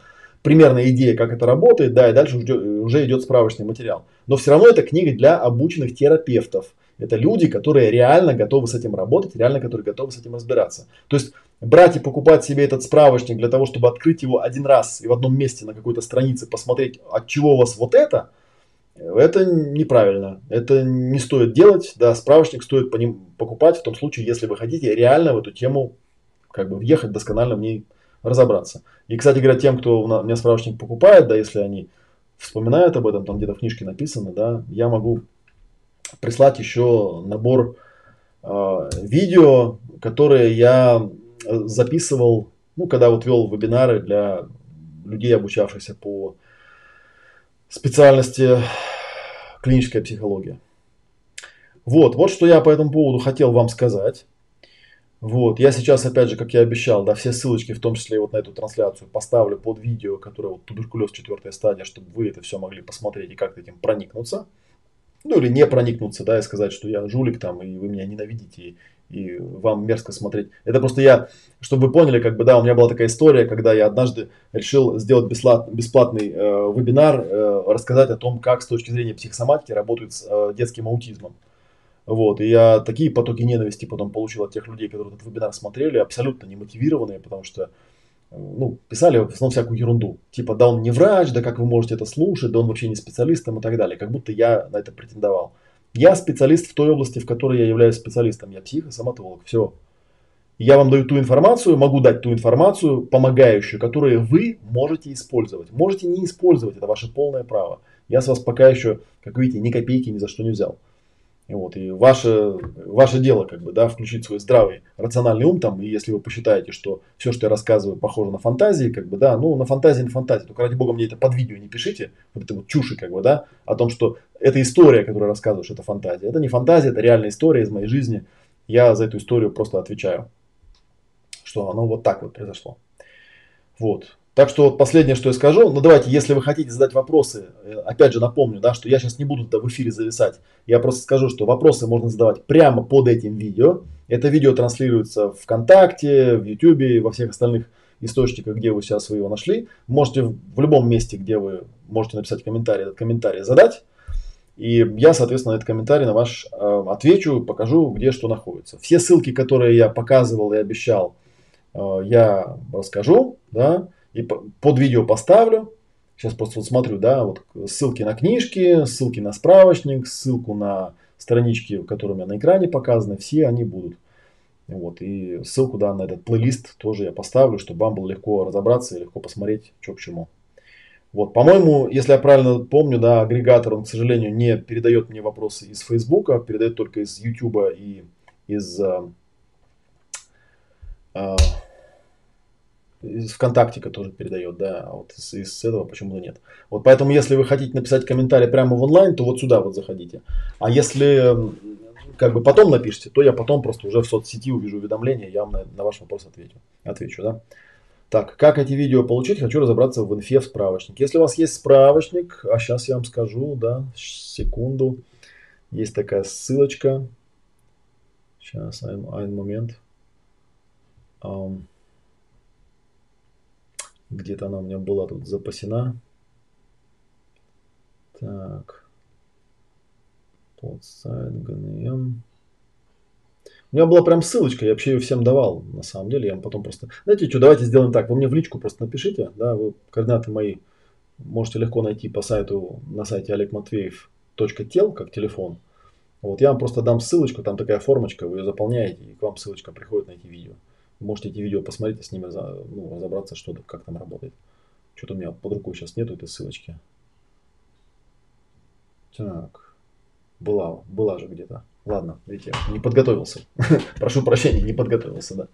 примерная идея, как это работает, да, и дальше уже идет справочный материал. Но все равно это книга для обученных терапевтов. Это люди, которые реально готовы с этим работать, реально которые готовы с этим разбираться. То есть брать и покупать себе этот справочник для того, чтобы открыть его один раз и в одном месте на какой-то странице посмотреть, от чего у вас вот это, это неправильно. Это не стоит делать. Да, справочник стоит по ним покупать в том случае, если вы хотите реально в эту тему как бы въехать, досконально в ней разобраться. И, кстати говоря, тем, кто у меня справочник покупает, да, если они вспоминают об этом, там где-то в книжке написано, да, я могу прислать еще набор э, видео, которые я записывал, ну, когда вот вел вебинары для людей, обучавшихся по специальности клиническая психология. Вот, вот что я по этому поводу хотел вам сказать. Вот, я сейчас, опять же, как я обещал, да, все ссылочки, в том числе и вот на эту трансляцию, поставлю под видео, которое вот туберкулез четвертая стадия, чтобы вы это все могли посмотреть и как-то этим проникнуться ну или не проникнуться, да, и сказать, что я жулик там, и вы меня ненавидите, и, и вам мерзко смотреть. Это просто я, чтобы вы поняли, как бы, да, у меня была такая история, когда я однажды решил сделать бесплатный э, вебинар, э, рассказать о том, как с точки зрения психосоматики работают с э, детским аутизмом. Вот, и я такие потоки ненависти потом получил от тех людей, которые этот вебинар смотрели, абсолютно немотивированные, потому что ну, писали в основном всякую ерунду. Типа, да он не врач, да как вы можете это слушать, да он вообще не специалист и так далее. Как будто я на это претендовал. Я специалист в той области, в которой я являюсь специалистом. Я психосоматолог. Все. Я вам даю ту информацию, могу дать ту информацию, помогающую, которую вы можете использовать. Можете не использовать, это ваше полное право. Я с вас пока еще, как видите, ни копейки ни за что не взял. Вот, и ваше, ваше дело, как бы, да, включить свой здравый, рациональный ум там, и если вы посчитаете, что все, что я рассказываю, похоже на фантазии, как бы, да, ну, на фантазии, на фантазии, только ради бога мне это под видео не пишите, вот это вот чуши, как бы, да, о том, что эта история, которую рассказываешь, это фантазия. Это не фантазия, это реальная история из моей жизни. Я за эту историю просто отвечаю, что оно вот так вот произошло. Вот. Так что вот последнее, что я скажу, ну давайте, если вы хотите задать вопросы, э, опять же напомню, да, что я сейчас не буду в эфире зависать, я просто скажу, что вопросы можно задавать прямо под этим видео. Это видео транслируется в ВКонтакте, в Ютубе, во всех остальных источниках, где вы сейчас вы его нашли. Можете в любом месте, где вы можете написать комментарий, этот комментарий задать. И я, соответственно, этот комментарий на ваш э, отвечу, покажу, где что находится. Все ссылки, которые я показывал и обещал, э, я расскажу, да, и под видео поставлю. Сейчас просто вот смотрю, да, вот ссылки на книжки, ссылки на справочник, ссылку на странички, которые у меня на экране показаны, все они будут. Вот, и ссылку, да, на этот плейлист тоже я поставлю, чтобы вам было легко разобраться и легко посмотреть, что к чему. Вот, по-моему, если я правильно помню, да, агрегатор, он, к сожалению, не передает мне вопросы из Фейсбука, передает только из Ютуба и из, э, э, из ВКонтакте, который передает, да, а вот из, из этого почему-то нет. Вот поэтому, если вы хотите написать комментарий прямо в онлайн, то вот сюда вот заходите. А если как бы потом напишите, то я потом просто уже в соцсети увижу уведомления, я вам на, на ваш вопрос отвечу. отвечу, да. Так, как эти видео получить? Хочу разобраться в инфе в справочнике. Если у вас есть справочник, а сейчас я вам скажу, да, секунду. Есть такая ссылочка. Сейчас, один момент. Um, где-то она у меня была тут запасена. Так. Под сайт GNM. У меня была прям ссылочка, я вообще ее всем давал, на самом деле, я вам потом просто... Знаете что, давайте сделаем так, вы мне в личку просто напишите, да, вы координаты мои можете легко найти по сайту, на сайте олегматвеев.тел, как телефон. Вот я вам просто дам ссылочку, там такая формочка, вы ее заполняете, и к вам ссылочка приходит на эти видео. Можете эти видео посмотреть и с ними ну, разобраться, что, как там работает. Что-то у меня под рукой сейчас нету этой ссылочки. Так, была, была же где-то. Ладно, видите, не подготовился. Прошу прощения, не подготовился, да.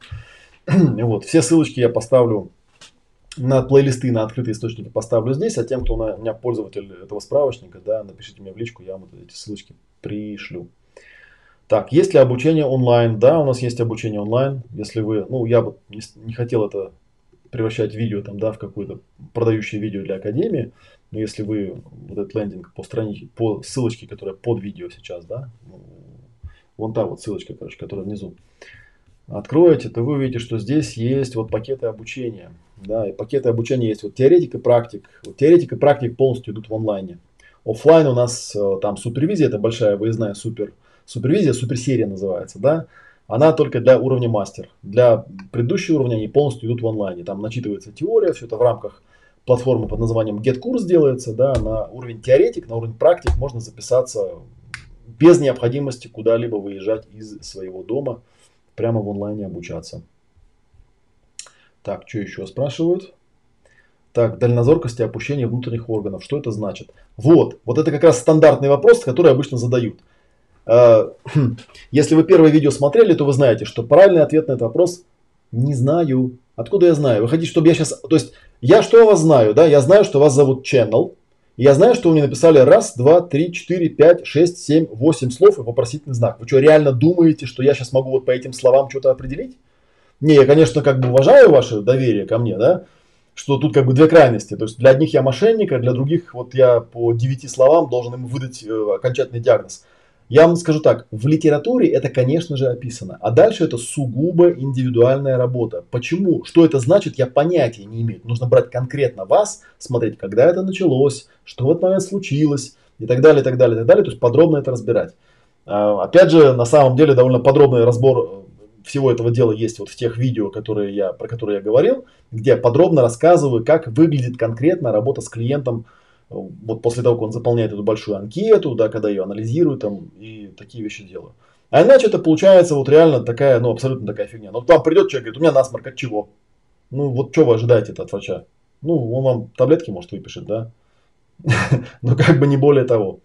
вот, все ссылочки я поставлю на плейлисты, на открытые источники поставлю здесь, а тем, кто у меня пользователь этого справочника, да, напишите мне в личку, я вам эти ссылочки пришлю. Так, есть ли обучение онлайн? Да, у нас есть обучение онлайн. Если вы, ну, я бы не, хотел это превращать видео там, да, в какое-то продающее видео для академии, но если вы вот этот лендинг по странице, по ссылочке, которая под видео сейчас, да, ну, вон та вот ссылочка, короче, которая внизу, откроете, то вы увидите, что здесь есть вот пакеты обучения, да, и пакеты обучения есть вот теоретик и практик. Вот теоретик и практик полностью идут в онлайне. Оффлайн у нас э, там супервизия, это большая выездная супер, супервизия, суперсерия называется, да, она только для уровня мастер. Для предыдущего уровня они полностью идут в онлайне. Там начитывается теория, все это в рамках платформы под названием GetCourse делается, да, на уровень теоретик, на уровень практик можно записаться без необходимости куда-либо выезжать из своего дома, прямо в онлайне обучаться. Так, что еще спрашивают? Так, дальнозоркость и опущение внутренних органов. Что это значит? Вот, вот это как раз стандартный вопрос, который обычно задают. А, если вы первое видео смотрели, то вы знаете, что правильный ответ на этот вопрос не знаю. Откуда я знаю? Вы хотите, чтобы я сейчас... То есть, я что о вас знаю, да? Я знаю, что вас зовут Channel. Я знаю, что вы мне написали раз, два, три, четыре, пять, шесть, семь, восемь слов и вопросительный знак. Вы что, реально думаете, что я сейчас могу вот по этим словам что-то определить? Не, я, конечно, как бы уважаю ваше доверие ко мне, да, что тут как бы две крайности. То есть для одних я мошенник, а для других вот я по девяти словам должен им выдать э, окончательный диагноз. Я вам скажу так, в литературе это, конечно же, описано, а дальше это сугубо индивидуальная работа. Почему? Что это значит, я понятия не имею. Нужно брать конкретно вас, смотреть, когда это началось, что в этот момент случилось, и так далее, и так далее, и так далее. То есть подробно это разбирать. А, опять же, на самом деле довольно подробный разбор э, всего этого дела есть вот в тех видео, которые я, про которые я говорил, где я подробно рассказываю, как выглядит конкретно работа с клиентом вот после того, как он заполняет эту большую анкету, да, когда ее анализирует там, и такие вещи делаю. А иначе это получается вот реально такая, ну, абсолютно такая фигня. Ну, к вам придет человек, говорит, у меня насморк, от чего? Ну, вот что вы ожидаете от врача? Ну, он вам таблетки, может, выпишет, да? Но как бы не более того.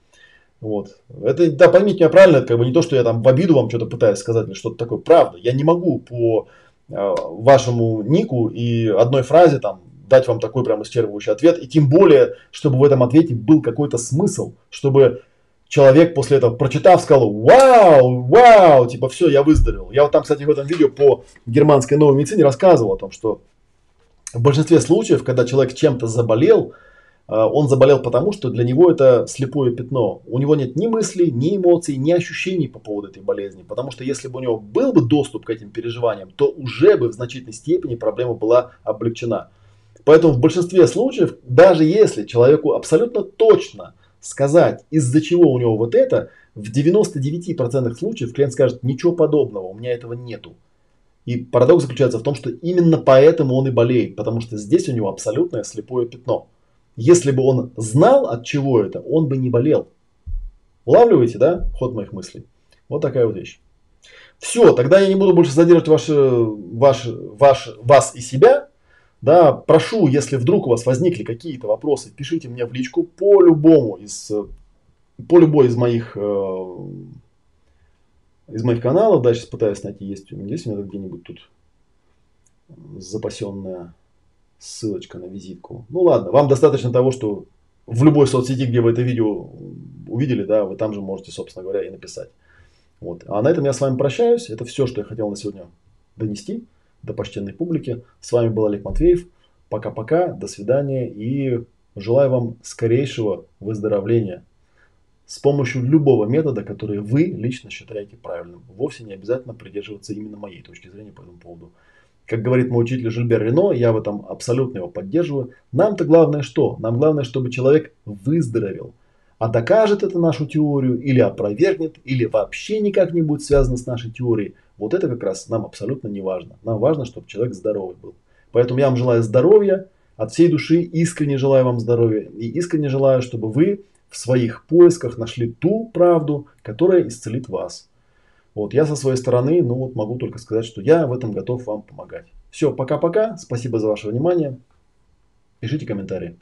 Вот. Это, да, поймите меня правильно, это как бы не то, что я там в обиду вам что-то пытаюсь сказать или что-то такое. Правда, я не могу по э, вашему нику и одной фразе там дать вам такой прям исчерпывающий ответ. И тем более, чтобы в этом ответе был какой-то смысл, чтобы человек после этого, прочитав, сказал, вау, вау, типа, все, я выздоровел. Я вот там, кстати, в этом видео по германской новой медицине рассказывал о том, что в большинстве случаев, когда человек чем-то заболел, э, он заболел потому, что для него это слепое пятно. У него нет ни мыслей, ни эмоций, ни ощущений по поводу этой болезни. Потому что если бы у него был бы доступ к этим переживаниям, то уже бы в значительной степени проблема была облегчена. Поэтому в большинстве случаев, даже если человеку абсолютно точно сказать, из-за чего у него вот это, в 99% случаев клиент скажет, ничего подобного, у меня этого нету. И парадокс заключается в том, что именно поэтому он и болеет, потому что здесь у него абсолютное слепое пятно. Если бы он знал, от чего это, он бы не болел. Улавливаете, да, ход моих мыслей? Вот такая вот вещь. Все, тогда я не буду больше задерживать ваш, ваш, ваш, вас и себя. Да, прошу, если вдруг у вас возникли какие-то вопросы, пишите мне в личку по любому из, по любой из моих, э, из моих каналов. Да, сейчас пытаюсь найти, есть, есть у меня где-нибудь тут запасенная ссылочка на визитку. Ну ладно, вам достаточно того, что в любой соцсети, где вы это видео увидели, да, вы там же можете, собственно говоря, и написать. Вот. А на этом я с вами прощаюсь. Это все, что я хотел на сегодня донести до почтенной публики. С вами был Олег Матвеев. Пока-пока, до свидания и желаю вам скорейшего выздоровления с помощью любого метода, который вы лично считаете правильным. Вовсе не обязательно придерживаться именно моей точки зрения по этому поводу. Как говорит мой учитель Жильбер Рено, я в этом абсолютно его поддерживаю. Нам-то главное что? Нам главное, чтобы человек выздоровел. А докажет это нашу теорию, или опровергнет, или вообще никак не будет связано с нашей теорией. Вот это как раз нам абсолютно не важно. Нам важно, чтобы человек здоровый был. Поэтому я вам желаю здоровья, от всей души искренне желаю вам здоровья и искренне желаю, чтобы вы в своих поисках нашли ту правду, которая исцелит вас. Вот я со своей стороны, ну вот могу только сказать, что я в этом готов вам помогать. Все, пока-пока. Спасибо за ваше внимание. Пишите комментарии.